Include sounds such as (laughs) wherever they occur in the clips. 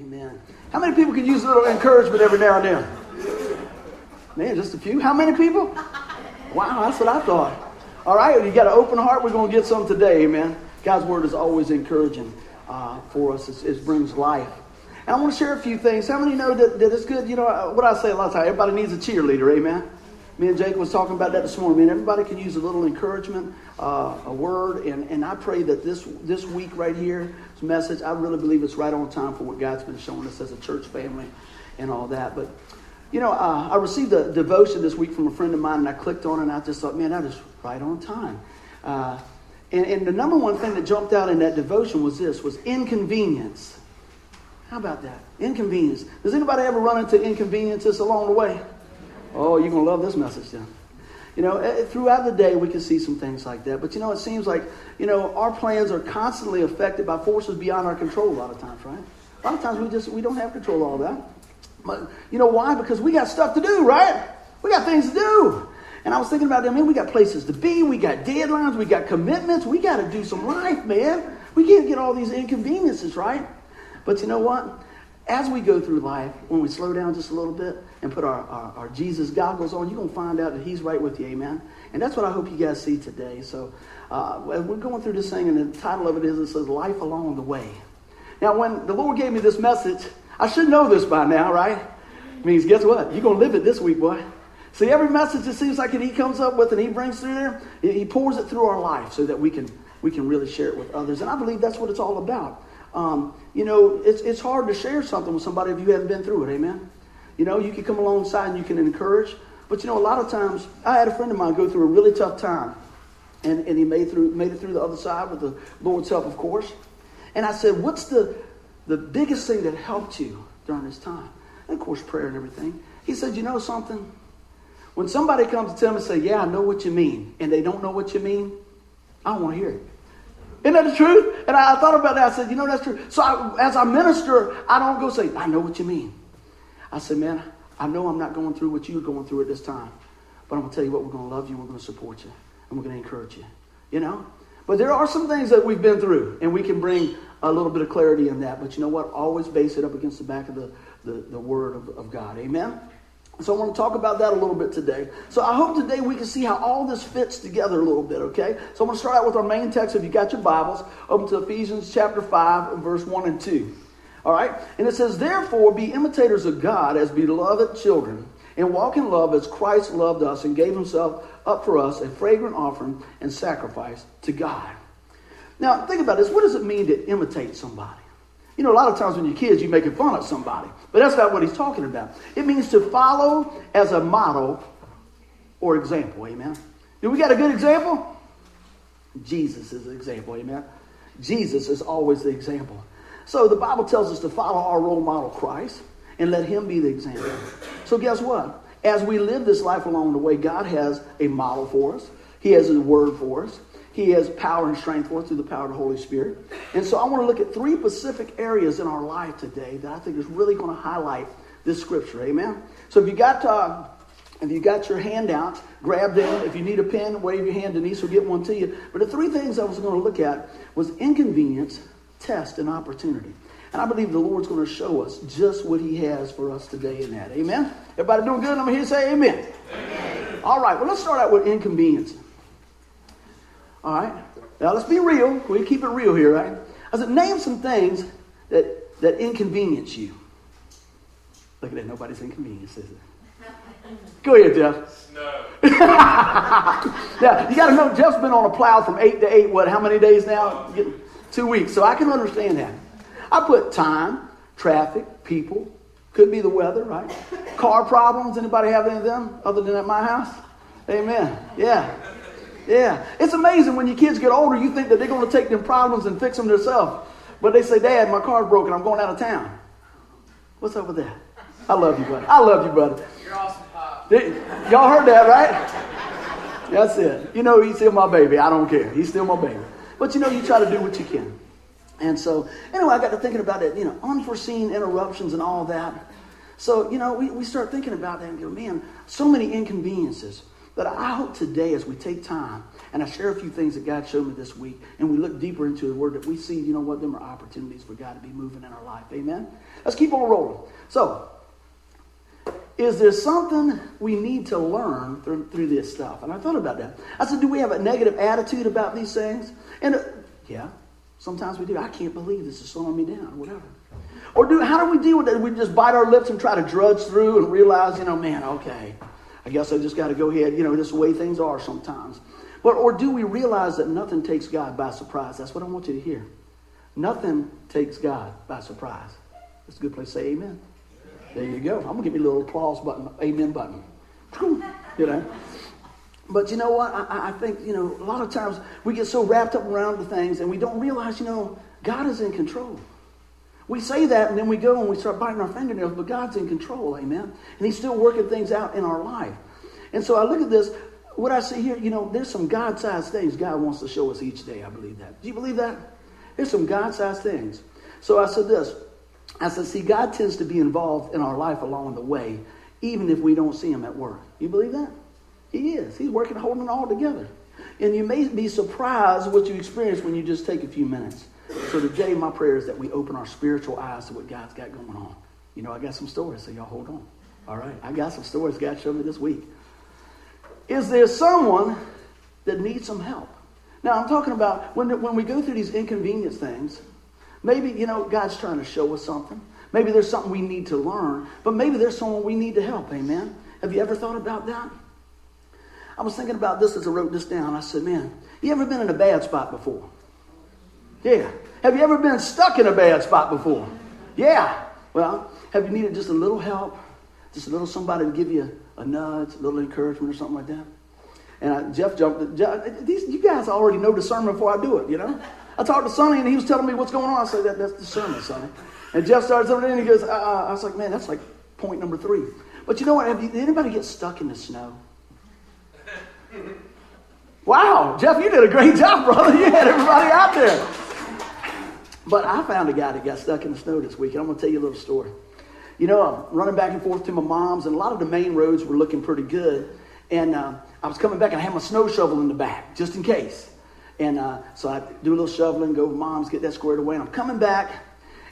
Amen. How many people can use a little encouragement every now and then? Man, just a few. How many people? Wow, that's what I thought. All right, you got an open heart. We're going to get some today. Amen. God's word is always encouraging uh, for us. It's, it brings life. And I want to share a few things. How many know that, that it's good? You know, uh, what I say a lot of times, everybody needs a cheerleader. Amen. Me and Jake was talking about that this morning. Man, everybody can use a little encouragement, uh, a word, and, and I pray that this this week right here, this message, I really believe it's right on time for what God's been showing us as a church family and all that. But you know, uh, I received a devotion this week from a friend of mine, and I clicked on it, and I just thought, man, that is right on time. Uh, and, and the number one thing that jumped out in that devotion was this: was inconvenience. How about that? Inconvenience. Does anybody ever run into inconveniences along the way? Oh, you're going to love this message then. You know, eh, throughout the day, we can see some things like that. But you know, it seems like, you know, our plans are constantly affected by forces beyond our control a lot of times, right? A lot of times we just, we don't have control of all that. But you know why? Because we got stuff to do, right? We got things to do. And I was thinking about that, man, we got places to be, we got deadlines, we got commitments, we got to do some life, man. We can't get all these inconveniences, right? But you know what? As we go through life, when we slow down just a little bit and put our, our, our Jesus goggles on, you're going to find out that He's right with you. Amen. And that's what I hope you guys see today. So uh, we're going through this thing, and the title of it is it says Life Along the Way. Now, when the Lord gave me this message, I should know this by now, right? It means, guess what? You're going to live it this week, boy. See, every message it seems like He comes up with and He brings through there, He pours it through our life so that we can, we can really share it with others. And I believe that's what it's all about. Um, you know, it's, it's hard to share something with somebody if you haven't been through it. Amen. You know, you can come alongside and you can encourage. But you know, a lot of times, I had a friend of mine go through a really tough time, and, and he made through made it through the other side with the Lord's help, of course. And I said, "What's the the biggest thing that helped you during this time?" And of course, prayer and everything. He said, "You know something? When somebody comes to tell me, say, yeah, I know what you mean,' and they don't know what you mean, I don't want to hear it." Isn't that the truth? And I, thought about that. I said, you know, that's true. So I, as I minister, I don't go say, I know what you mean. I said, man, I know I'm not going through what you're going through at this time. But I'm going to tell you what, we're going to love you, we're going to support you, and we're going to encourage you. You know? But there are some things that we've been through, and we can bring a little bit of clarity in that. But you know what? Always base it up against the back of the, the, the Word of, of God. Amen? So I want to talk about that a little bit today. So I hope today we can see how all this fits together a little bit, okay? So I'm going to start out with our main text. If you got your Bibles, open to Ephesians chapter 5, verse 1 and 2. All right? And it says, Therefore, be imitators of God as beloved children, and walk in love as Christ loved us and gave himself up for us, a fragrant offering and sacrifice to God. Now, think about this. What does it mean to imitate somebody? You know, a lot of times when you're kids, you're making fun of somebody. But that's not what he's talking about. It means to follow as a model or example. Amen. Do we got a good example? Jesus is the example. Amen. Jesus is always the example. So the Bible tells us to follow our role model, Christ, and let him be the example. So guess what? As we live this life along the way, God has a model for us. He has a word for us. He has power and strength for us through the power of the Holy Spirit. And so I want to look at three specific areas in our life today that I think is really going to highlight this scripture. Amen. So if you got uh, if you got your handout, grab them. If you need a pen, wave your hand. Denise will get one to you. But the three things I was going to look at was inconvenience, test, and opportunity. And I believe the Lord's going to show us just what He has for us today in that. Amen. Everybody doing good? I'm here to say amen. amen. All right. Well, let's start out with inconvenience. All right? Now let's be real. We keep it real here, right? I said, name some things that, that inconvenience you. Look at that. Nobody's inconvenienced, is it? Go ahead, Jeff. No. (laughs) now, you got to know Jeff's been on a plow from 8 to 8, what, how many days now? Two weeks. So I can understand that. I put time, traffic, people, could be the weather, right? Car problems. Anybody have any of them other than at my house? Amen. Yeah. Yeah. It's amazing when your kids get older, you think that they're going to take them problems and fix them themselves. But they say, Dad, my car's broken. I'm going out of town. What's up with that? I love you, buddy. I love you, buddy. You're awesome, Pop. Y'all heard that, right? That's it. You know, he's still my baby. I don't care. He's still my baby. But you know, you try to do what you can. And so, anyway, I got to thinking about it, you know, unforeseen interruptions and all that. So, you know, we, we start thinking about that and go, man, so many inconveniences. But I hope today, as we take time and I share a few things that God showed me this week, and we look deeper into the Word, that we see, you know what, them are opportunities for God to be moving in our life. Amen? Let's keep on rolling. So, is there something we need to learn through, through this stuff? And I thought about that. I said, do we have a negative attitude about these things? And uh, yeah, sometimes we do. I can't believe this is slowing me down, or whatever. Or do how do we deal with it? We just bite our lips and try to drudge through and realize, you know, man, okay, I guess I just got to go ahead. You know, this is the way things are sometimes. But or do we realize that nothing takes God by surprise? That's what I want you to hear. Nothing takes God by surprise. That's a good place to say amen. There you go. I'm gonna give you a little applause button, amen button. You know. But you know what? I, I think you know a lot of times we get so wrapped up around the things and we don't realize you know God is in control. We say that and then we go and we start biting our fingernails, but God's in control, amen. And He's still working things out in our life. And so I look at this. What I see here, you know, there's some God-sized things God wants to show us each day. I believe that. Do you believe that? There's some God-sized things. So I said this. I said, see, God tends to be involved in our life along the way, even if we don't see him at work. You believe that? He is. He's working, holding it all together. And you may be surprised what you experience when you just take a few minutes. So today, my prayer is that we open our spiritual eyes to what God's got going on. You know, I got some stories, so y'all hold on. All right, I got some stories God showed me this week. Is there someone that needs some help? Now, I'm talking about when, when we go through these inconvenience things, Maybe, you know, God's trying to show us something. Maybe there's something we need to learn, but maybe there's someone we need to help. Amen. Have you ever thought about that? I was thinking about this as I wrote this down. I said, man, you ever been in a bad spot before? Yeah. Have you ever been stuck in a bad spot before? Yeah. Well, have you needed just a little help? Just a little somebody to give you a, nudge, a little encouragement or something like that? And I, Jeff jumped. Jeff, these, you guys already know the sermon before I do it, you know? I talked to Sonny and he was telling me what's going on. I said, that, that's the sermon, Sonny. And Jeff starts over there and he goes, uh, uh, I was like, man, that's like point number three. But you know what? Have you, did anybody get stuck in the snow? Wow, Jeff, you did a great job, brother. You had everybody out there. But I found a guy that got stuck in the snow this week, and I'm going to tell you a little story. You know, I'm running back and forth to my mom's, and a lot of the main roads were looking pretty good. And uh, I was coming back, and I had my snow shovel in the back, just in case. And uh, so I do a little shoveling, go over mom's, get that squared away. And I'm coming back,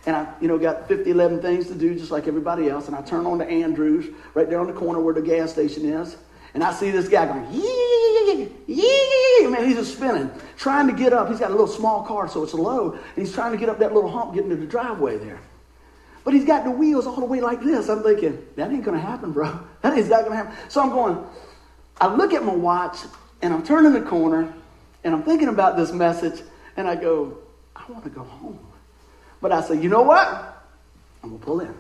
and I, you know, got 50, 11 things to do, just like everybody else. And I turn on to Andrews, right there on the corner where the gas station is. And I see this guy going, yee, yee, man, he's just spinning, trying to get up. He's got a little small car, so it's low, and he's trying to get up that little hump, getting to the driveway there. But he's got the wheels all the way like this. I'm thinking, that ain't to happen, bro. (laughs) That is not to happen. So I'm going, I look at my watch, and I'm turning the corner, and I'm thinking about this message, and I go, I want to go home. But I say, you know what? I'm to pull in.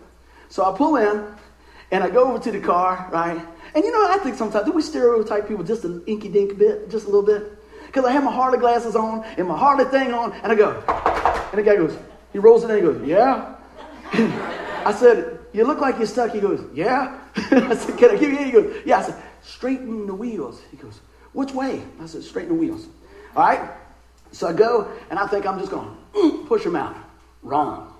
So I pull in, and I go over to the car, right? And you know, I think sometimes, do we stereotype people just an inky dink bit, just a little bit? Because I have my Harley glasses on and my Harley thing on, and I go, and the guy goes, he rolls it in, he goes, yeah. (laughs) I said, you look like you're stuck. He goes, yeah. (laughs) I said, can I give you? He goes, yeah. I said, straighten the wheels. He goes, which way? I said, straighten the wheels. All right? So I go, and I think I'm just going to (clears throat) push him out. Wrong.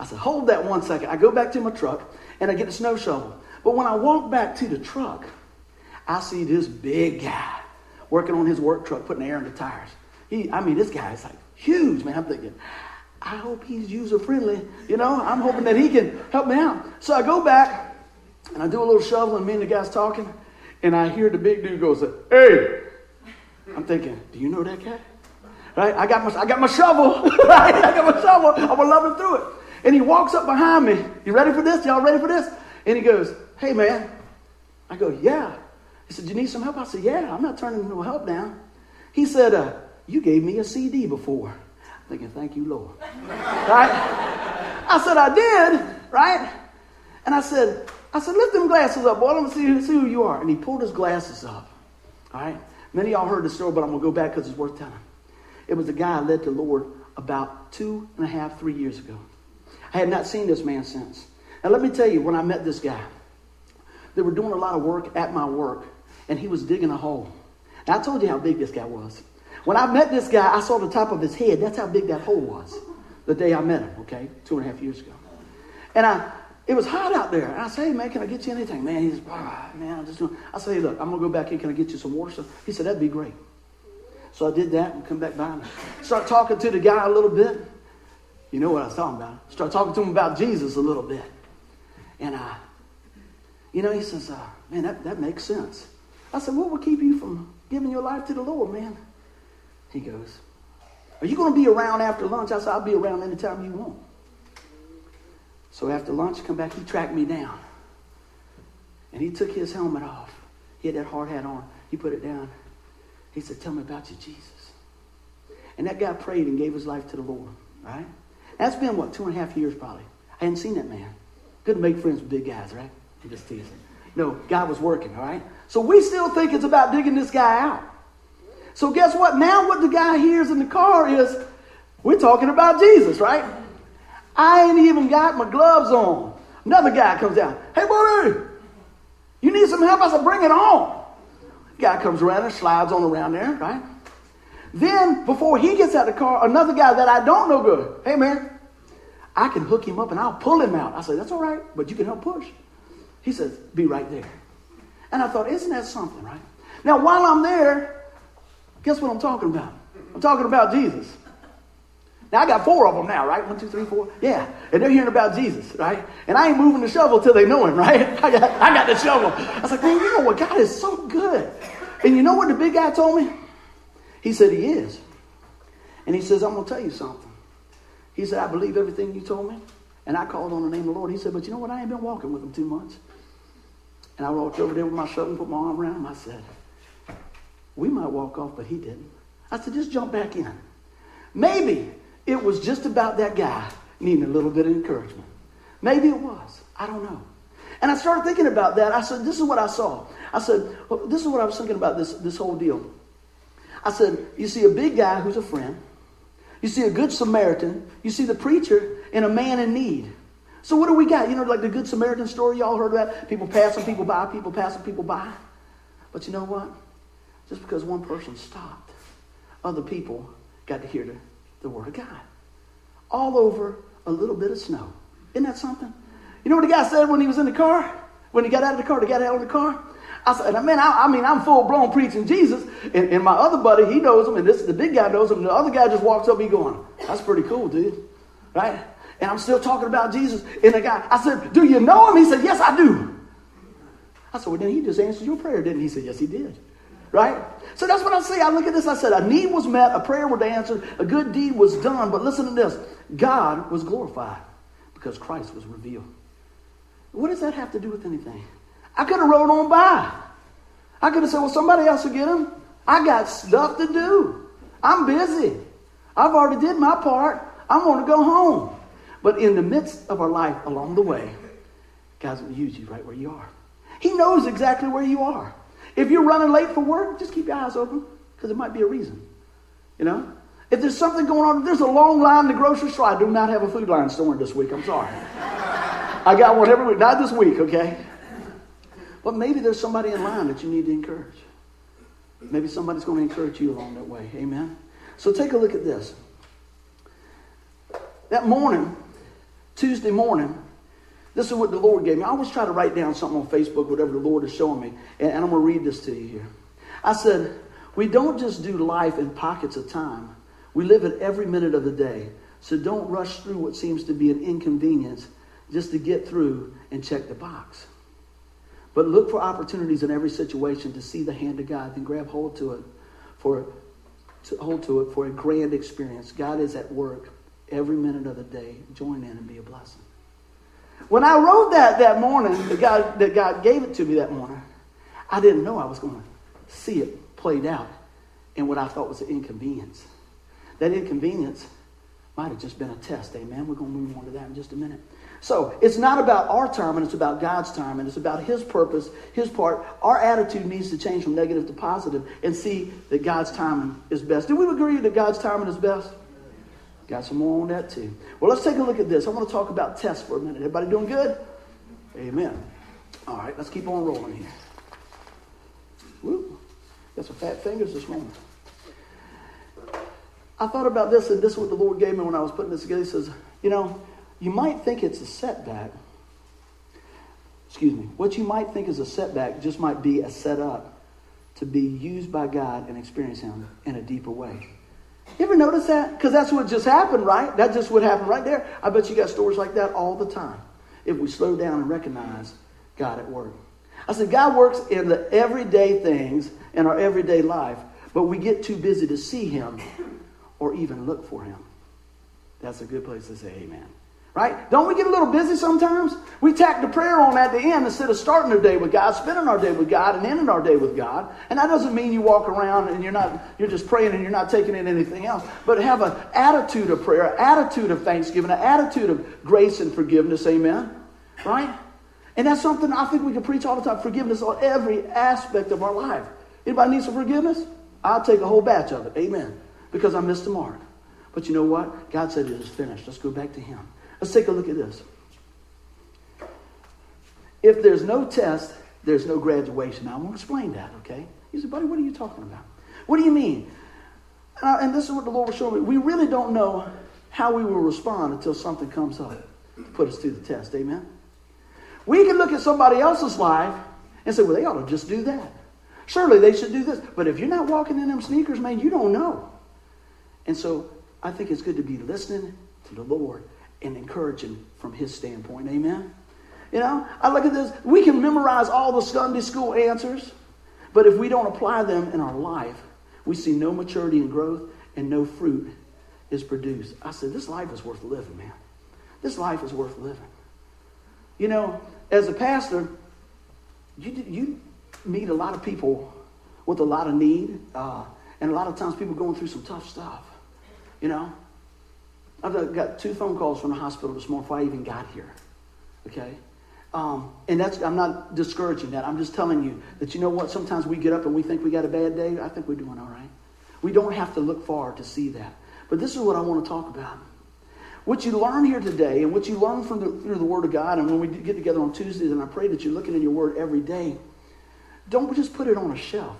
I said, hold that one second. I go back to my truck, and I get the snow shovel. But when I walk back to the truck, I see this big guy working on his work truck, putting air in the tires. He, I mean, this guy is like huge, man. I'm thinking, I hope he's user friendly. You know, I'm hoping that he can help me out. So I go back and I do a little shoveling. Me and the guy's talking, and I hear the big dude goes, "Hey, I'm thinking, do you know that guy? Right? I got my, I got my shovel. (laughs) I got my shovel. I'm gonna love through it. And he walks up behind me. You ready for this? Y'all ready for this? And he goes, Hey man. I go, Yeah. He said, You need some help? I said, Yeah, I'm not turning no help down. He said, uh, You gave me a CD before. I'm thinking, Thank you, Lord. (laughs) right? I said, I did, right? And I said, I said, lift them glasses up, boy. Let me see, see who you are. And he pulled his glasses up. All right? Many of y'all heard the story, but I'm going to go back because it's worth telling. It was a guy I led to Lord about two and a half, three years ago. I had not seen this man since. Now, let me tell you, when I met this guy, they were doing a lot of work at my work, and he was digging a hole. Now, I told you how big this guy was. When I met this guy, I saw the top of his head. That's how big that hole was the day I met him, okay, two and a half years ago. And I, it was hot out there. And I said, hey, man, can I get you anything? Man, he's, ah, man, I'm just doing. I said, hey, look, I'm going to go back in. Can I get you some water? So he said, that'd be great. So I did that and come back by and start talking to the guy a little bit. You know what I was talking about. Start talking to him about Jesus a little bit. And, uh, you know, he says, uh, man, that, that makes sense. I said, what will keep you from giving your life to the Lord, man? He goes, are you going to be around after lunch? I said, I'll be around anytime you want. So after lunch, come back, he tracked me down. And he took his helmet off. He had that hard hat on. He put it down. He said, Tell me about you, Jesus. And that guy prayed and gave his life to the Lord. Right? That's been, what, two and a half years probably. I hadn't seen that man. Couldn't make friends with big guys, right? I'm just teasing. No, God was working, all right? So we still think it's about digging this guy out. So guess what? Now what the guy hears in the car is, we're talking about Jesus, right? I ain't even got my gloves on. Another guy comes down. Hey, buddy, you need some help? I said, bring it on. Guy comes around and slides on around there, right? Then, before he gets out of the car, another guy that I don't know good. Hey, man, I can hook him up and I'll pull him out. I said, that's all right, but you can help push. He says, be right there. And I thought, isn't that something, right? Now, while I'm there, guess what I'm talking about? I'm talking about Jesus. Now I got four of them now, right? One, two, three, four. Yeah. And they're hearing about Jesus, right? And I ain't moving the shovel till they know him, right? (laughs) I got, I got the shovel. I was like, man, you know what? God is so good. And you know what the big guy told me? He said he is. And he says, I'm going to tell you something. He said, I believe everything you told me. And I called on the name of the Lord. He said, but you know what? I ain't been walking with him too much. And I walked over there with my shovel and put my arm around him. I said, we might walk off, but he didn't. I said, just jump back in. Maybe it was just about that guy needing a little bit of encouragement. Maybe it was. I don't know. And I started thinking about that. I said, this is what I saw. I said, this is what I was thinking about this, this whole deal. I said, you see a big guy who's a friend. You see a good Samaritan. You see the preacher and a man in need. So what do we got? You know, like the Good Samaritan story y'all heard about? People passing people by, people passing people by. But you know what? Just because one person stopped, other people got to hear the the Word of God. All over a little bit of snow. Isn't that something? You know what the guy said when he was in the car? When he got out of the car, he got out of the car? I said, man, I, I mean, I'm full blown preaching Jesus. And, and, my other buddy, he knows him, and this the big guy knows him. And the other guy just walks up, he going, that's pretty cool, dude. Right? And I'm still talking about Jesus. And the guy, I said, do you know him? He said, yes, I do. I said, well, then he just answered your prayer, didn't he? He said, yes, he did. Right? So that's what I see. I look at this. I said, a need was met, a prayer was answered, a good deed was done. But listen to this God was glorified because Christ was revealed. What does that have to do with anything? I could have rode on by. I could have said, well, somebody else will get him. I got stuff to do. I'm busy. I've already did my part. I want to go home. But in the midst of our life along the way, God's going to use you right where you are. He knows exactly where you are. If you're running late for work, just keep your eyes open because it might be a reason. You know? If there's something going on, there's a long line in the grocery store. I do not have a food line store this week. I'm sorry. I got one every week. Not this week, okay? But maybe there's somebody in line that you need to encourage. Maybe somebody's going to encourage you along that way. Amen? So take a look at this. That morning, Tuesday morning, this is what the Lord gave me. I always try to write down something on Facebook, whatever the Lord is showing me. And, I'm going to read this to you here. I said, We don't just do life in pockets of time, we live it every minute of the day. So don't rush through what seems to be an inconvenience just to get through and check the box. But look for opportunities in every situation to see the hand of God, then grab hold to it for to hold to it for a grand experience. God is at work every minute of the day. Join in and be a blessing. When I wrote that that morning, that God, that God gave it to me that morning, I didn't know I was going to see it played out in what I thought was an inconvenience. That inconvenience might have just been a test. Amen. We're going to move on to that in just a minute. So it's not about our time, and it's about God's time, and it's about His purpose, His part. Our attitude needs to change from negative to positive and see that God's timing is best. Do we agree that God's timing is best? Got some more on that too. Well, let's take a look at this. I want to talk about tests for a minute. Everybody doing good? Amen. All right, let's keep on rolling here. Woo. Got some fat fingers this morning. I thought about this, and this is what the Lord gave me when I was putting this together. He says, You know, you might think it's a setback, excuse me, what you might think is a setback just might be a setup to be used by God and experience Him in a deeper way. You ever notice that? Because that's what just happened, right? That just what happened right there. I bet you got stories like that all the time. If we slow down and recognize God at work. I said, God works in the everyday things in our everyday life, but we get too busy to see Him or even look for Him. That's a good place to say amen. Right? Don't we get a little busy sometimes? We tack the prayer on at the end instead of starting our day with God, spending our day with God, and ending our day with God. And that doesn't mean you walk around and you're not you're just praying and you're not taking in anything else. But have an attitude of prayer, an attitude of thanksgiving, an attitude of grace and forgiveness. Amen. Right? And that's something I think we can preach all the time. Forgiveness on every aspect of our life. Anybody need some forgiveness? I'll take a whole batch of it. Amen. Because I missed the mark. But you know what? God said it is finished. Let's go back to Him. Let's take a look at this. If there's no test, there's no graduation. Now, I'm going to explain that, okay? You say, buddy, what are you talking about? What do you mean? Uh, and this is what the Lord was showing me. We really don't know how we will respond until something comes up to put us through the test. Amen? We can look at somebody else's life and say, well, they ought to just do that. Surely they should do this. But if you're not walking in them sneakers, man, you don't know. And so I think it's good to be listening to the Lord and encouraging from his standpoint. Amen? You know, I look at this. We can memorize all the Sunday school answers, but if we don't apply them in our life, we see no maturity and growth and no fruit is produced. I said, this life is worth living, man. This life is worth living. You know, as a pastor, you, you meet a lot of people with a lot of need, uh, and a lot of times people going through some tough stuff. You know, I've got two phone calls from the hospital this morning before I even got here. Okay? Um, and that's, I'm not discouraging that. I'm just telling you that you know what? Sometimes we get up and we think we got a bad day. I think we're doing all right. We don't have to look far to see that. But this is what I want to talk about. What you learn here today and what you learn from the, through the Word of God, and when we get together on Tuesdays, and I pray that you're looking in your Word every day, don't just put it on a shelf.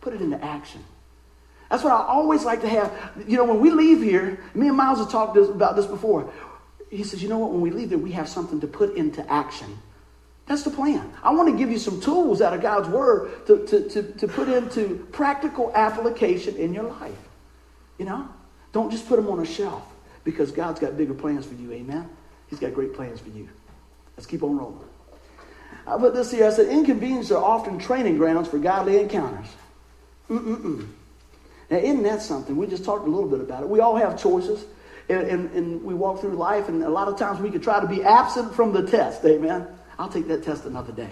Put it into action. That's what I always like to have. You know, when we leave here, me and Miles have talked this, about this before. He says, you know what, when we leave there, we have something to put into action. That's the plan. I want to give you some tools out of God's Word to, to, to, to put into practical application in your life. You know? Don't just put them on a shelf because God's got bigger plans for you. Amen? He's got great plans for you. Let's keep on rolling. I put this here. I said, inconveniences are often training grounds for godly encounters. Mm-mm-mm. Now, isn't that something? We just talked a little bit about it. We all have choices, and, and, and, we walk through life, and a lot of times we could try to be absent from the test. Amen. I'll take that test another day.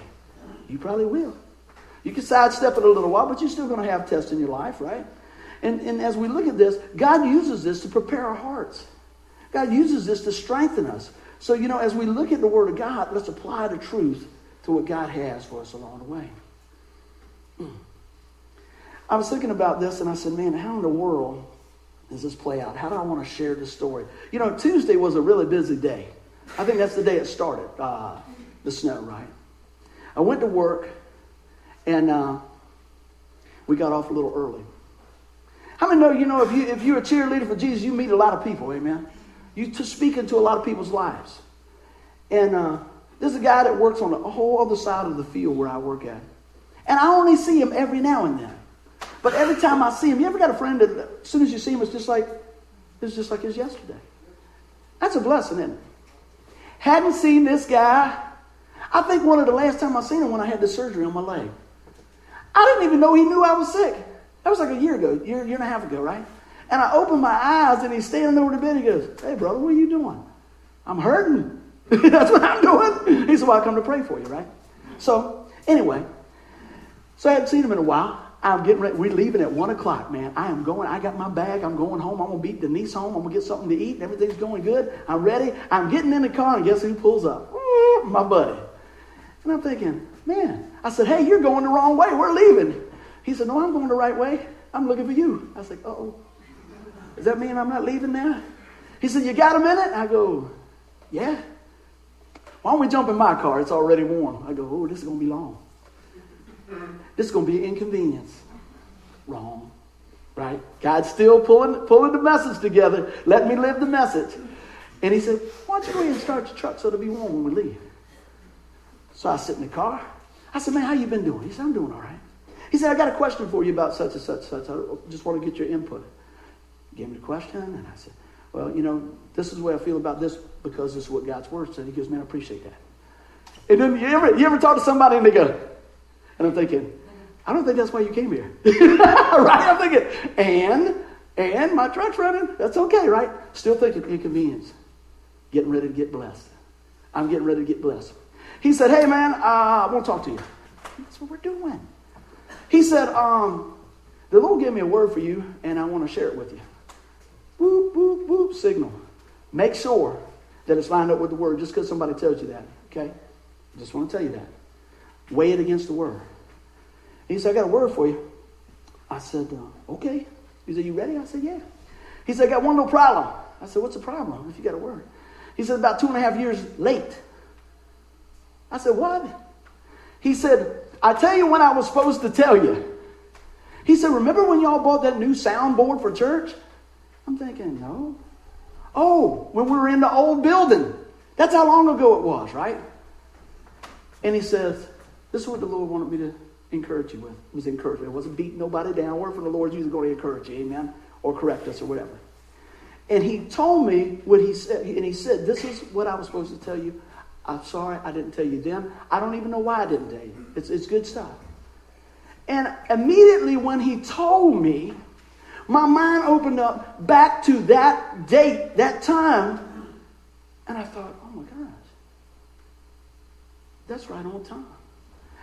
You probably will. You can sidestep it a little while, but you're still going to have tests in your life, right? And, and as we look at this, God uses this to prepare our hearts. God uses this to strengthen us. So, you know, as we look at the Word of God, let's apply the truth to what God has for us along the way. Mm. I was thinking about this and I said, man, how in the world does this play out? How do I want to share this story? You know, Tuesday was a really busy day. I think that's the day it started, uh, the snow, right? I went to work and uh, we got off a little early. How many know, you know, if, you, if you're a cheerleader for Jesus, you meet a lot of people, amen? You to speak into a lot of people's lives. And uh, there's a guy that works on the whole other side of the field where I work at. And I only see him every now and then. But every time I see him, you ever got a friend that as soon as you see him, it's just like it's just like it's yesterday. That's a blessing, isn't it? Hadn't seen this guy. I think one of the last time I seen him when I had the surgery on my leg. I didn't even know he knew I was sick. That was like a year ago, year, year and a half ago, right? And I opened my eyes and he's standing over the bed. He goes, Hey, brother, what are you doing? I'm hurting. (laughs) That's what I'm doing. He said, Well, I come to pray for you, right? So, anyway, so I hadn't seen him in a while. I'm getting ready. We're leaving at one o'clock, man. I am going. I got my bag. I'm going home. I'm gonna beat Denise home. I'm gonna get something to eat. Everything's going good. I'm ready. I'm getting in the car, and guess who pulls up? My buddy. And I'm thinking, man. I said, hey, you're going the wrong way. We're leaving. He said, no, I'm going the right way. I'm looking for you. I like, oh. Does that mean I'm not leaving now? He said, you got a minute? I go, yeah. Why don't we jump in my car? It's already warm. I go, oh, this is gonna be long. This is going to be an inconvenience. Wrong. Right? God's still pulling, pulling the message together. Let me live the message. And he said, Why don't you go ahead and start your truck so it'll be warm when we leave? So I sit in the car. I said, man, how you been doing? He said, I'm doing all right. He said, I got a question for you about such and such and such. I just want to get your input. He gave me the question, and I said, well, you know, this is the way I feel about this because this is what God's word said. He goes, man, I appreciate that. And then you ever, you ever talk to somebody and they go, and I'm thinking, I don't think that's why you came here. (laughs) right? I'm thinking, and, and my truck's running. That's okay, right? Still thinking inconvenience. Getting ready to get blessed. I'm getting ready to get blessed. He said, hey, man, uh, I want to talk to you. That's what we're doing. He said, um, the Lord gave me a word for you, and I want to share it with you. Boop, boop, boop, signal. Make sure that it's lined up with the word just because somebody tells you that, okay? I just want to tell you that. Weigh it against the word. He said, I got a word for you. I said, uh, okay. He said, you ready? I said, yeah. He said, I got one little problem. I said, what's the problem if you got a word? He said, about two and a half years late. I said, what? He said, I tell you when I was supposed to tell you. He said, remember when y'all bought that new soundboard for church? I'm thinking, no. Oh, when we were in the old building. That's how long ago it was, right? And he says, This is what the Lord wanted me to encourage you with. It was encouragement. It wasn't beating nobody down. Word from the Lord is going to encourage you, amen? Or correct us or whatever. And he told me what he said, and he said, This is what I was supposed to tell you. I'm sorry I didn't tell you then. I don't even know why I didn't tell you. It's, it's good stuff. And immediately when he told me, my mind opened up back to that date, that time, and I thought, oh my gosh, that's right on time.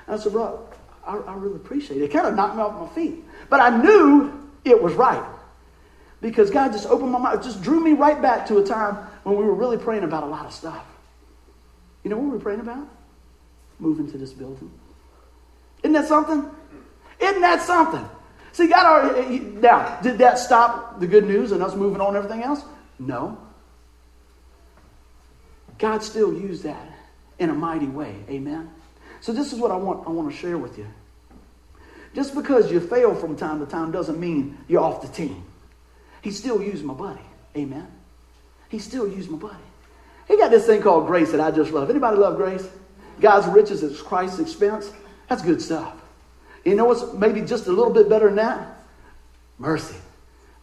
I said, bro, I, I really appreciate it. It kind of knocked me off my feet. But I knew it was right. Because God just opened my mind, just drew me right back to a time when we were really praying about a lot of stuff. You know what we were praying about? Moving to this building. Isn't that something? Isn't that something? See, God already, now, did that stop the good news and us moving on and everything else? No. God still used that in a mighty way. Amen. So this is what I want, I want to share with you. Just because you fail from time to time doesn't mean you're off the team. He still used my buddy. Amen. He still used my buddy. He got this thing called grace that I just love. Anybody love grace? God's riches at Christ's expense. That's good stuff. You know what's maybe just a little bit better than that? Mercy.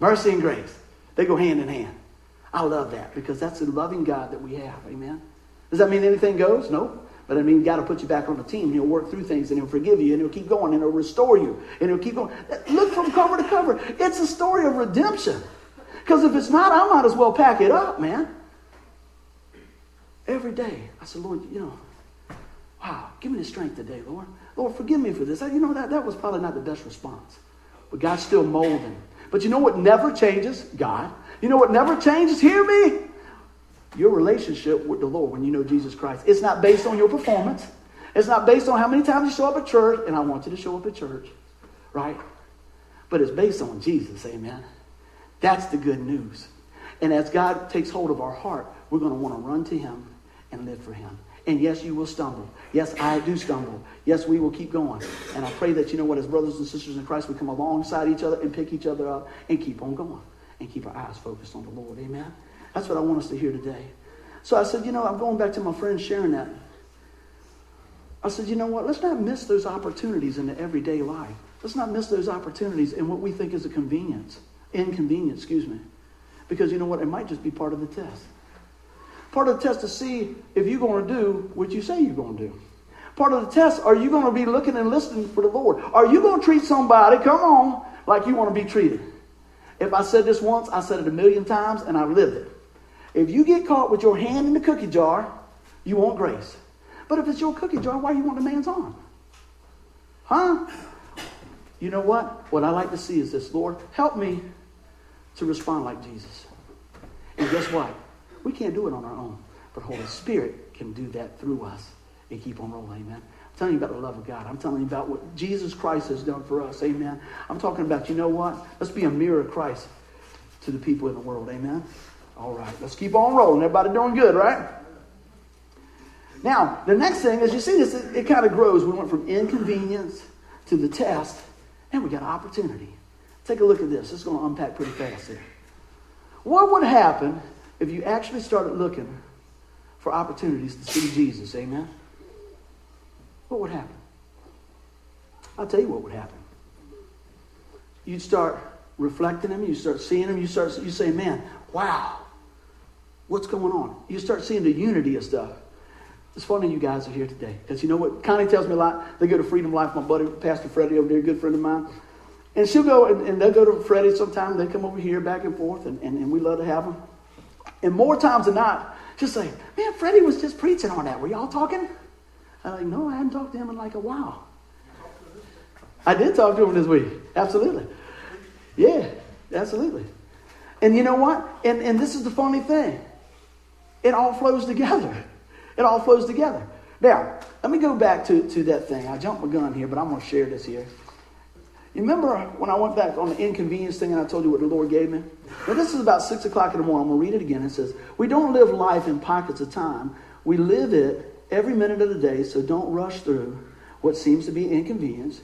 Mercy and grace. They go hand in hand. I love that because that's the loving God that we have. Amen. Does that mean anything goes? No. But I mean, God will put you back on the team. He'll work through things and He'll forgive you and He'll keep going and He'll restore you and He'll keep going. Look from cover to cover. It's a story of redemption. Because if it's not, I might as well pack it up, man. Every day, I said, Lord, you know, wow, give me the strength today, Lord. Lord, forgive me for this. You know, that, that was probably not the best response. But God's still molding. But you know what never changes? God. You know what never changes? Hear me. Your relationship with the Lord when you know Jesus Christ. It's not based on your performance. It's not based on how many times you show up at church, and I want you to show up at church, right? But it's based on Jesus, amen. That's the good news. And as God takes hold of our heart, we're going to want to run to Him and live for Him. And yes, you will stumble. Yes, I do stumble. Yes, we will keep going. And I pray that, you know what, as brothers and sisters in Christ, we come alongside each other and pick each other up and keep on going and keep our eyes focused on the Lord. Amen? That's what I want us to hear today. So I said, you know, I'm going back to my friend sharing that. I said, you know what, let's not miss those opportunities in the everyday life. Let's not miss those opportunities in what we think is a convenience, inconvenience, excuse me. Because you know what, it might just be part of the test. Part of the test to see if you're going to do what you say you're going to do. Part of the test, are you going to be looking and listening for the Lord? Are you going to treat somebody, come on, like you want to be treated? If I said this once, I said it a million times, and I lived it. If you get caught with your hand in the cookie jar, you want grace. But if it's your cookie jar, why you want the man's arm? Huh? You know what? What I like to see is this Lord, help me to respond like Jesus. And guess what? We can't do it on our own. But Holy Spirit can do that through us and keep on rolling. Amen. I'm telling you about the love of God. I'm telling you about what Jesus Christ has done for us. Amen. I'm talking about, you know what? Let's be a mirror of Christ to the people in the world. Amen. All right. Let's keep on rolling. Everybody doing good, right? Now, the next thing as you see this, it, it kind of grows. We went from inconvenience to the test, and we got opportunity. Take a look at this. It's going to unpack pretty fast here. What would happen if you actually started looking for opportunities to see Jesus, amen? what would happen? I'll tell you what would happen. You'd start reflecting him, you start seeing him, you start you say, man, wow, what's going on? You start seeing the unity of stuff. It's funny you guys are here today. Because you know what? Connie tells me a lot. They go to Freedom Life, my buddy, Pastor Freddie over there, a good friend of mine. And she'll go, and, and they'll go to Freddie sometime. They come over here back and forth, and, and, and we love to have them. And more times than not, just say, man, Freddie was just preaching on that. Were y'all talking? I'm like, no, I hadn't talked to him in like a while. I did talk to him this week. Absolutely. Yeah, absolutely. And you know what? And, and this is the funny thing. It all flows together. It all flows together. Now, let me go back to, to that thing. I jumped my gun here, but I'm going to share this here. You remember when I went back on the inconvenience thing and I told you what the Lord gave me? Now, this is about 6 o'clock in the morning. I'm going to read it again. It says, We don't live life in pockets of time. We live it every minute of the day, so don't rush through what seems to be inconvenience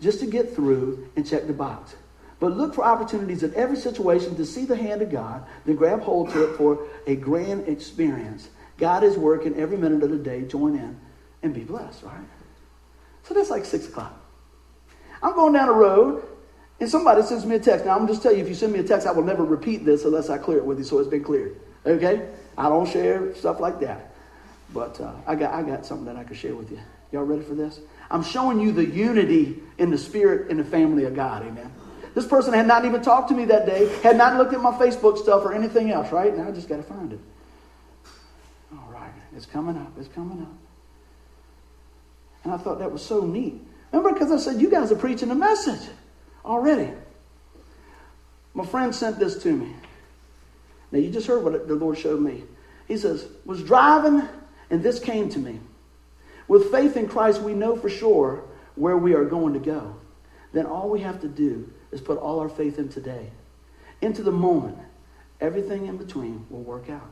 just to get through and check the box. But look for opportunities in every situation to see the hand of God, then grab hold to it for a grand experience. God is working every minute of the day. Join in and be blessed, right? So that's like 6 o'clock. I'm going down the road, and somebody sends me a text. Now, I'm just tell you, if you send me a text, I will never repeat this unless I clear it with you so it's been cleared. Okay? I don't share stuff like that. But uh, I, got, I got something that I could share with you. Y'all ready for this? I'm showing you the unity in the spirit in the family of God. Amen. This person had not even talked to me that day, had not looked at my Facebook stuff or anything else, right? Now I just got to find it. All right. It's coming up. It's coming up. And I thought that was so neat. Remember, because I said, you guys are preaching a message already. My friend sent this to me. Now, you just heard what the Lord showed me. He says, was driving, and this came to me. With faith in Christ, we know for sure where we are going to go. Then all we have to do is put all our faith in today, into the moment. Everything in between will work out.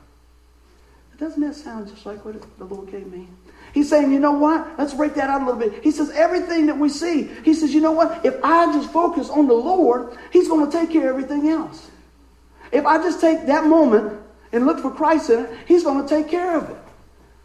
Doesn't that sound just like what the Lord gave me? He's saying, you know what? Let's break that out a little bit. He says, everything that we see, he says, you know what? If I just focus on the Lord, he's going to take care of everything else. If I just take that moment and look for Christ in it, he's going to take care of it.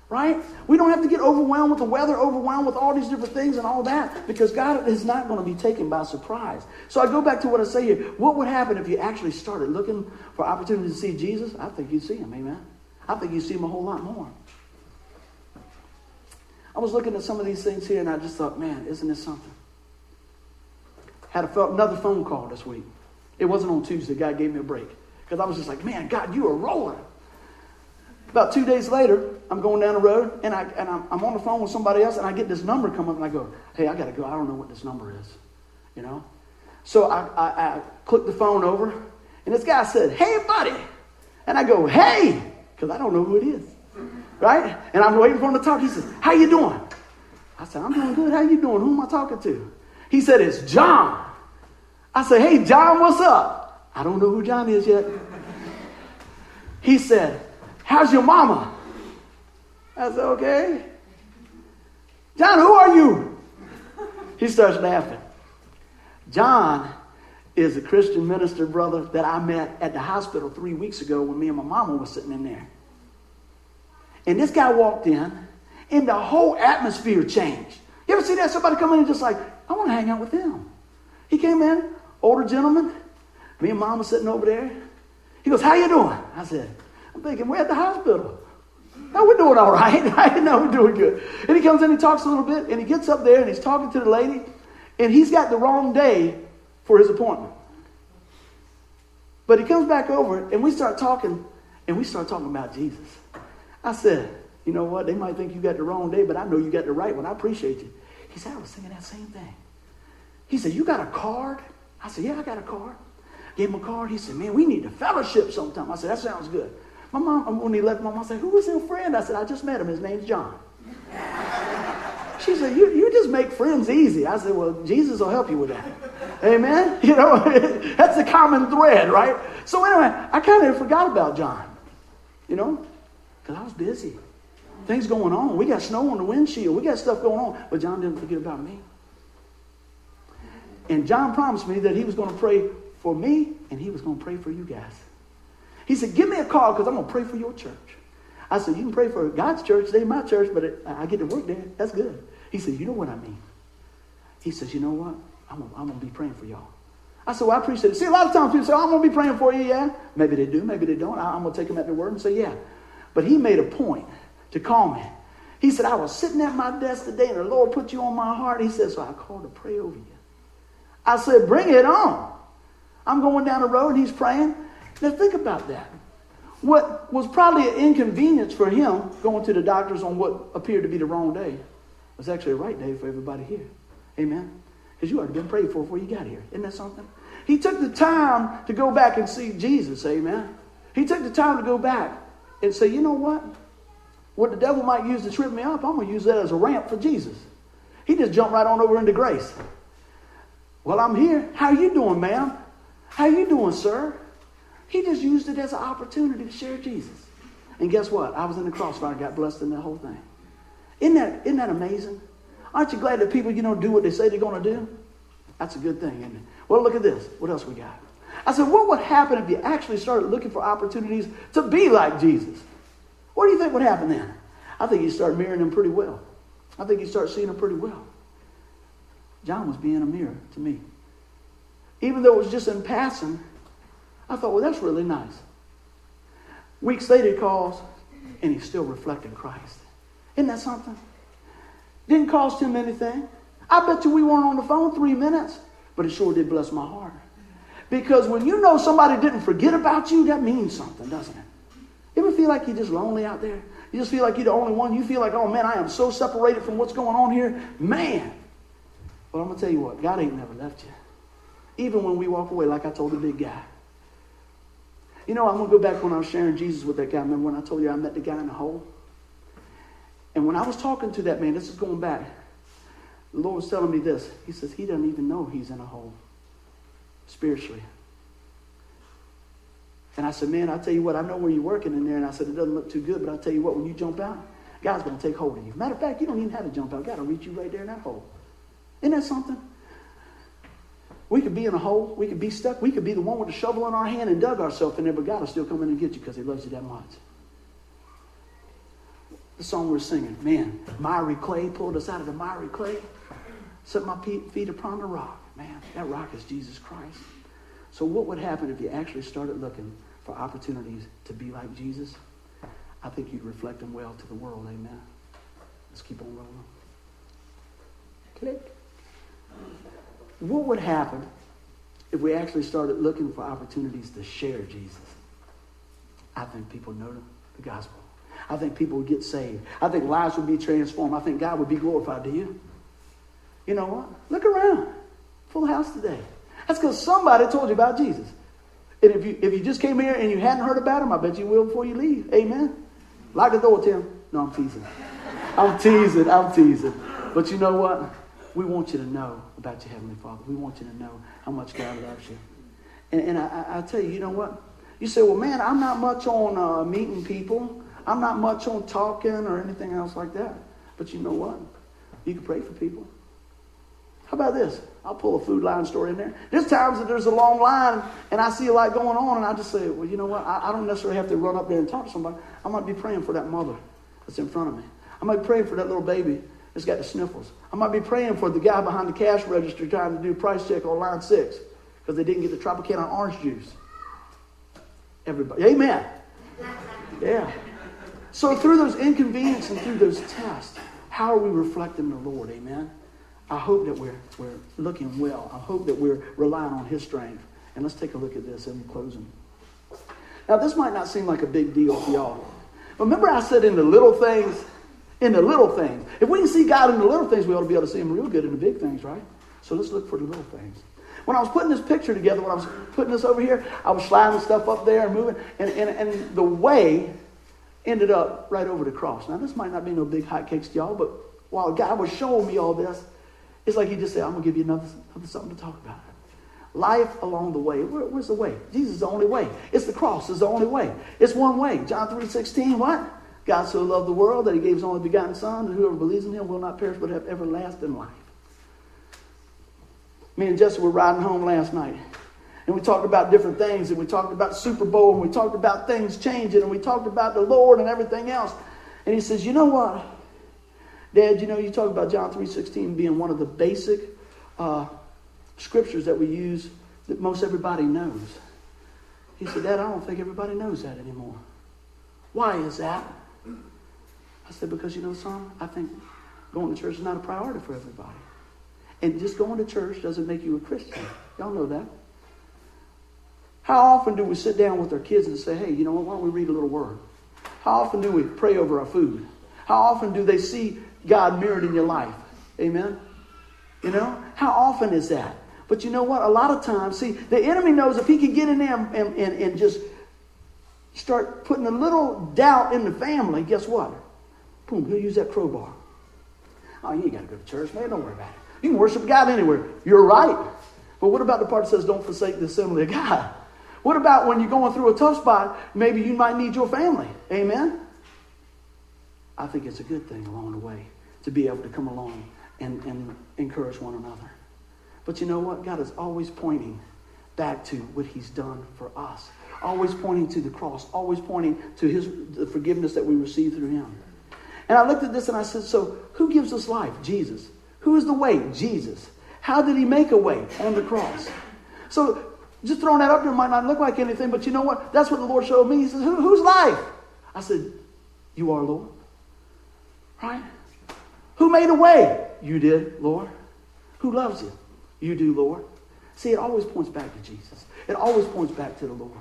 Right? We don't have to get overwhelmed with the weather, overwhelmed with all these different things and all that, because God is not going to be taken by surprise. So I go back to what I say here. What would happen if you actually started looking for opportunity to see Jesus? I think you'd see him, amen. I think you'd see him a whole lot more. I was looking at some of these things here and I just thought, man, isn't this something? Had a, another phone call this week. It wasn't on Tuesday. God gave me a break. Because I was just like, man, God, you are rolling. About two days later, I'm going down the road and, I, and I'm, I'm on the phone with somebody else and I get this number come up and I go, hey, I got to go. I don't know what this number is. You know? So I, I, I click the phone over and this guy said, hey, buddy. And I go, hey, because I don't know who it is right? And I'm waiting for him to talk. He says, How you doing? I said, I'm doing good. How you doing? Who am I talking to? He said, It's John. I said, Hey, John, what's up? I don't know who John is yet. He said, How's your mama? I said, Okay. John, who are you? He starts laughing. John is a Christian minister brother that I met at the hospital three weeks ago when me and my mama was sitting in there. And this guy walked in, and the whole atmosphere changed. You ever see that? Somebody come in and just like, I want to hang out with them. He came in, older gentleman. Me and mom was sitting over there. He goes, How you doing? I said, I'm thinking, we're at the hospital. No, we're doing all right. (laughs) I know we're doing good. And he comes in, he talks a little bit, and he gets up there and he's talking to the lady, and he's got the wrong day for his appointment. But he comes back over, and we start talking, and we start talking about Jesus. I said, you know what? They might think you got the wrong day, but I know you got the right one. I appreciate you. He said, I was thinking that same thing. He said, You got a card? I said, Yeah, I got a card. Gave him a card. He said, Man, we need to fellowship sometime. I said, That sounds good. My mom, when he left, my mom said, Who is your friend? I said, I just met him. His name's John. (laughs) She said, you, you just make friends easy. I said, Well, Jesus will help you with that. Amen? (laughs) You know, (laughs) that's a common thread, right? So, anyway, I kind of forgot about John. You know, because I was busy. Things going on. We got snow on the windshield. We got stuff going on. But John didn't forget about me. And John promised me that he was going to pray for me and he was going to pray for you guys. He said, Give me a call because I'm going to pray for your church. I said, You can pray for God's church. They my church, but it, I get to work there. That's good. He said, You know what I mean? He says, You know what? I'm going to be praying for y'all. I said, Well, I appreciate it. See, a lot of times people say, oh, I'm going to be praying for you, yeah. Maybe they do, maybe they don't. I, I'm going to take them at their word and say, Yeah. But he made a point to call me. He said, I was sitting at my desk today and the Lord put you on my heart. He said, So I called to pray over you. I said, Bring it on. I'm going down the road and he's praying. Now think about that. What was probably an inconvenience for him going to the doctors on what appeared to be the wrong day was actually a right day for everybody here. Amen. Because you already been prayed for before you got here. Isn't that something? He took the time to go back and see Jesus. Amen. He took the time to go back and say, you know what? What the devil might use to trip me up, I'm going to use that as a ramp for Jesus. He just jumped right on over into grace. Well, I'm here. How you doing, ma'am? How you doing, sir? He just used it as an opportunity to share Jesus. And guess what? I was in the crossfire, got blessed in that whole thing. Isn't that, isn't that amazing? Aren't you glad that people, you know, do what they say they're going to do? That's a good thing, isn't it? Well, look at this. What else we got? I said, what would happen if you actually started looking for opportunities to be like Jesus? What do you think would happen then? I think you start mirroring him pretty well. I think you start seeing him pretty well. John was being a mirror to me. Even though it was just in passing, I thought, well, that's really nice. Weeks later, he calls, and he's still reflecting Christ. Isn't that something? Didn't cost him anything. I bet you we weren't on the phone three minutes, but it sure did bless my heart. Because when you know somebody didn't forget about you, that means something, doesn't it? You ever feel like you're just lonely out there? You just feel like you're the only one. You feel like, oh man, I am so separated from what's going on here. Man. But I'm going to tell you what, God ain't never left you. Even when we walk away, like I told the big guy. You know, I'm going to go back when I was sharing Jesus with that guy. Remember when I told you I met the guy in the hole? And when I was talking to that man, this is going back, the Lord was telling me this. He says, he doesn't even know he's in a hole spiritually. And I said, man, I tell you what, I know where you're working in there. And I said, it doesn't look too good, but I tell you what, when you jump out, God's going to take hold of you. Matter of fact, you don't even have to jump out. God will reach you right there in that hole. Isn't that something? We could be in a hole. We could be stuck. We could be the one with the shovel in our hand and dug ourselves in there, but God will still come in and get you because he loves you that much. The song we're singing, man, miry clay pulled us out of the miry clay, set my feet upon the rock. Man, that rock is Jesus Christ. So what would happen if you actually started looking for opportunities to be like Jesus? I think you'd reflect them well to the world. Amen. Let's keep on rolling. Click. What would happen if we actually started looking for opportunities to share Jesus? I think people know the gospel. I think people would get saved. I think lives would be transformed. I think God would be glorified. Do you? You know what? Look around. Full house today. That's because somebody told you about Jesus. And if you, if you just came here and you hadn't heard about him, I bet you will before you leave. Amen. Lock the door, Tim. No, I'm teasing. I'm teasing. I'm teasing. But you know what? We want you to know about your Heavenly Father. We want you to know how much God loves you. And, and I, I, tell you, you know what? You say, well, man, I'm not much on uh, meeting people. I'm not much on talking or anything else like that. But you know what? You can pray for people. How about this? I'll pull a food line story in there. There's times that there's a long line and I see a lot going on, and I just say, well, you know what? I, I don't necessarily have to run up there and talk to somebody. I might be praying for that mother that's in front of me. I might be praying for that little baby that's got the sniffles. I might be praying for the guy behind the cash register trying to do price check on line six because they didn't get the Tropicana orange juice. Everybody. Amen. Yeah. So through those inconveniences and through those tests, how are we reflecting the Lord? Amen. I hope that we're, we're looking well. I hope that we're relying on His strength. And let's take a look at this in closing. Now, this might not seem like a big deal to y'all. Remember, I said in the little things, in the little things. If we can see God in the little things, we ought to be able to see Him real good in the big things, right? So let's look for the little things. When I was putting this picture together, when I was putting this over here, I was sliding stuff up there and moving, and, and, and the way ended up right over the cross. Now, this might not be no big hotcakes to y'all, but while God was showing me all this, it's like he just said, I'm going to give you another, another something to talk about. Life along the way. Where, where's the way? Jesus is the only way. It's the cross is the only way. It's one way. John 3.16, what? God so loved the world that he gave his only begotten son, and whoever believes in him will not perish but have everlasting life. Me and Jesse were riding home last night. and we talked about different things, and we talked about Super Bowl, and we talked about things changing, and we talked about the Lord and everything else. And he says, You know what? Dad, you know, you talk about John 3.16 being one of the basic uh, scriptures that we use that most everybody knows. He said, Dad, I don't think everybody knows that anymore. Why is that? I said, because you know, son, I think going to church is not a priority for everybody. And just going to church doesn't make you a Christian. Y'all know that. How often do we sit down with our kids and say, hey, you know what, why don't we read a little word? How often do we pray over our food? How often do they see God mirrored in your life? Amen? You know? How often is that? But you know what? A lot of times, see, the enemy knows if he can get in there and, and, and just start putting a little doubt in the family, guess what? Boom, he'll use that crowbar. Oh, you ain't got to go to church, man. Don't worry about it. You can worship God anywhere. You're right. But what about the part that says, don't forsake the assembly of God? What about when you're going through a tough spot? Maybe you might need your family. Amen? I think it's a good thing along the way to be able to come along and, and encourage one another. But you know what? God is always pointing back to what He's done for us. Always pointing to the cross. Always pointing to His the forgiveness that we receive through Him. And I looked at this and I said, So who gives us life? Jesus. Who is the way? Jesus. How did He make a way on the cross? So just throwing that up there might not look like anything, but you know what? That's what the Lord showed me. He says, Who, Whose life? I said, You are, Lord. Right? Who made a way? You did, Lord. Who loves you? You do, Lord. See, it always points back to Jesus. It always points back to the Lord.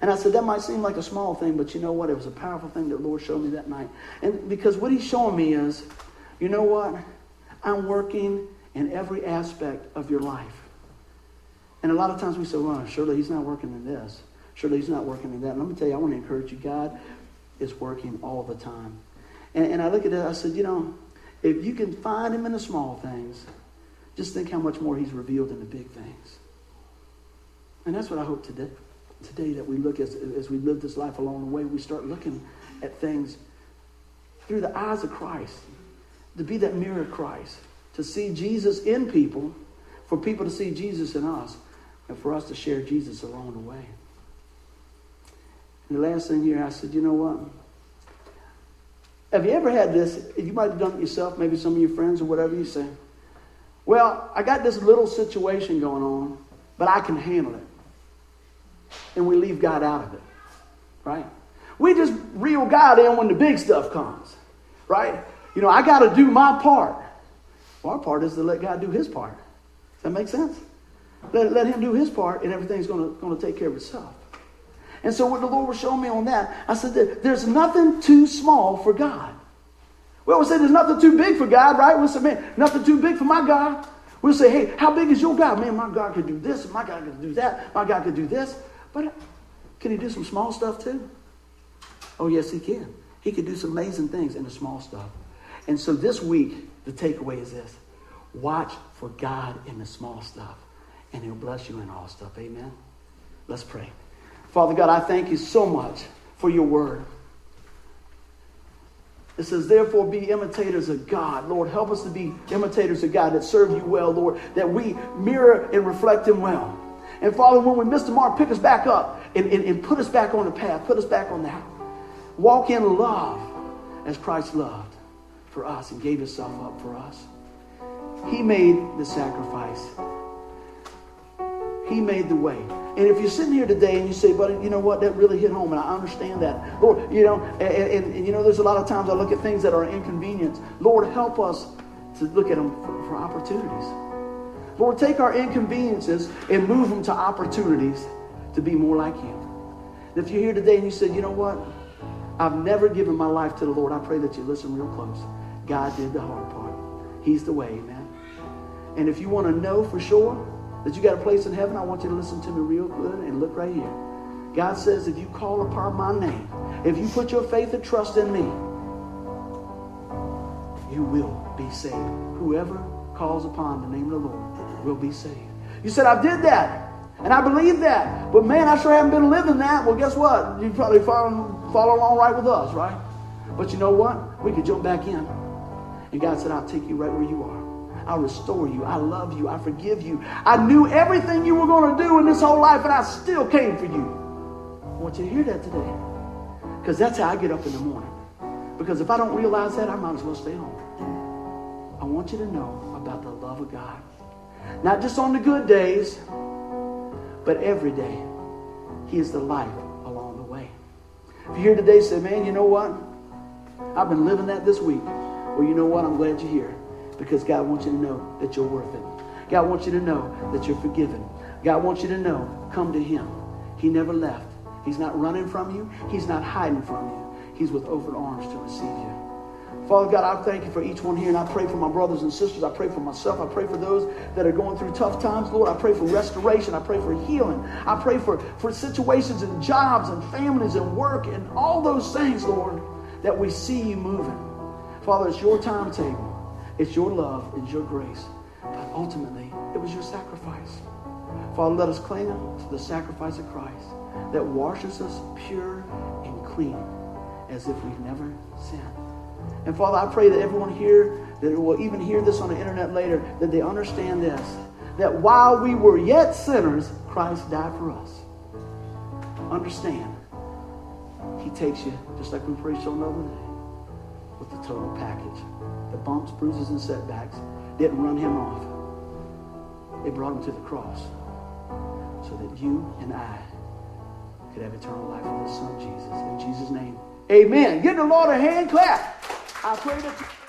And I said, that might seem like a small thing, but you know what? It was a powerful thing that the Lord showed me that night. And because what he's showing me is, you know what? I'm working in every aspect of your life. And a lot of times we say, well, surely he's not working in this. Surely he's not working in that. And let me tell you, I want to encourage you. God is working all the time. And, and I look at it, I said, you know, if you can find him in the small things, just think how much more he's revealed in the big things. And that's what I hope today, today that we look as, as we live this life along the way, we start looking at things through the eyes of Christ, to be that mirror of Christ, to see Jesus in people, for people to see Jesus in us, and for us to share Jesus along the way. And the last thing here, I said, you know what? Have you ever had this? You might have done it yourself, maybe some of your friends or whatever you say. Well, I got this little situation going on, but I can handle it. And we leave God out of it, right? We just reel God in when the big stuff comes, right? You know, I got to do my part. Well, our part is to let God do his part. Does that make sense? Let, let him do his part, and everything's going to take care of itself. And so, what the Lord was showing me on that, I said that there's nothing too small for God. We always say there's nothing too big for God, right? We'll say, man, nothing too big for my God. We'll say, hey, how big is your God? Man, my God could do this, my God could do that, my God could do this. But can he do some small stuff too? Oh, yes, he can. He can do some amazing things in the small stuff. And so this week, the takeaway is this watch for God in the small stuff, and he'll bless you in all stuff. Amen. Let's pray. Father God, I thank you so much for your word. It says, therefore, be imitators of God. Lord, help us to be imitators of God that serve you well, Lord, that we mirror and reflect him well. And Father, when we miss the mark, pick us back up and, and, and put us back on the path, put us back on that. Walk in love as Christ loved for us and gave himself up for us. He made the sacrifice. He made the way. And if you're sitting here today and you say, buddy, you know what, that really hit home, and I understand that. Lord, you know, and, and, and you know, there's a lot of times I look at things that are inconvenience. Lord, help us to look at them for, for opportunities. Lord, take our inconveniences and move them to opportunities to be more like you. And if you're here today and you said, you know what, I've never given my life to the Lord, I pray that you listen real close. God did the hard part. He's the way, amen. And if you want to know for sure, that you got a place in heaven, I want you to listen to me real good and look right here. God says, if you call upon my name, if you put your faith and trust in me, you will be saved. Whoever calls upon the name of the Lord will be saved. You said, I did that, and I believe that, but man, I sure haven't been living that. Well, guess what? You probably follow, follow along right with us, right? But you know what? We could jump back in. And God said, I'll take you right where you are. I restore you. I love you. I forgive you. I knew everything you were going to do in this whole life, and I still came for you. I want you to hear that today. Because that's how I get up in the morning. Because if I don't realize that, I might as well stay home. I want you to know about the love of God. Not just on the good days, but every day. He is the life along the way. If you're here today, say, man, you know what? I've been living that this week. Well, you know what? I'm glad you're here because God wants you to know that you're worth it. God wants you to know that you're forgiven. God wants you to know, come to Him. He never left. He's not running from you. He's not hiding from you. He's with open arms to receive you. Father God, I thank you for each one here, and I pray for my brothers and sisters. I pray for myself. I pray for those that are going through tough times. Lord, I pray for restoration. I pray for healing. I pray for, for situations and jobs and families and work and all those things, Lord, that we see you moving. Father, it's your timetable. It's your love. It's your grace. But ultimately, it was your sacrifice. Father, let us cling to the sacrifice of Christ that washes us pure and clean as if we've never sinned. And Father, I pray that everyone here that will even hear this on the internet later, that they understand this. That while we were yet sinners, Christ died for us. Understand, He takes you, just like we preached on the other day, with the total package. The bumps, bruises, and setbacks didn't run him off. They brought him to the cross so that you and I could have eternal life with his son Jesus. In Jesus' name, amen. Give the Lord a hand clap. Pray that.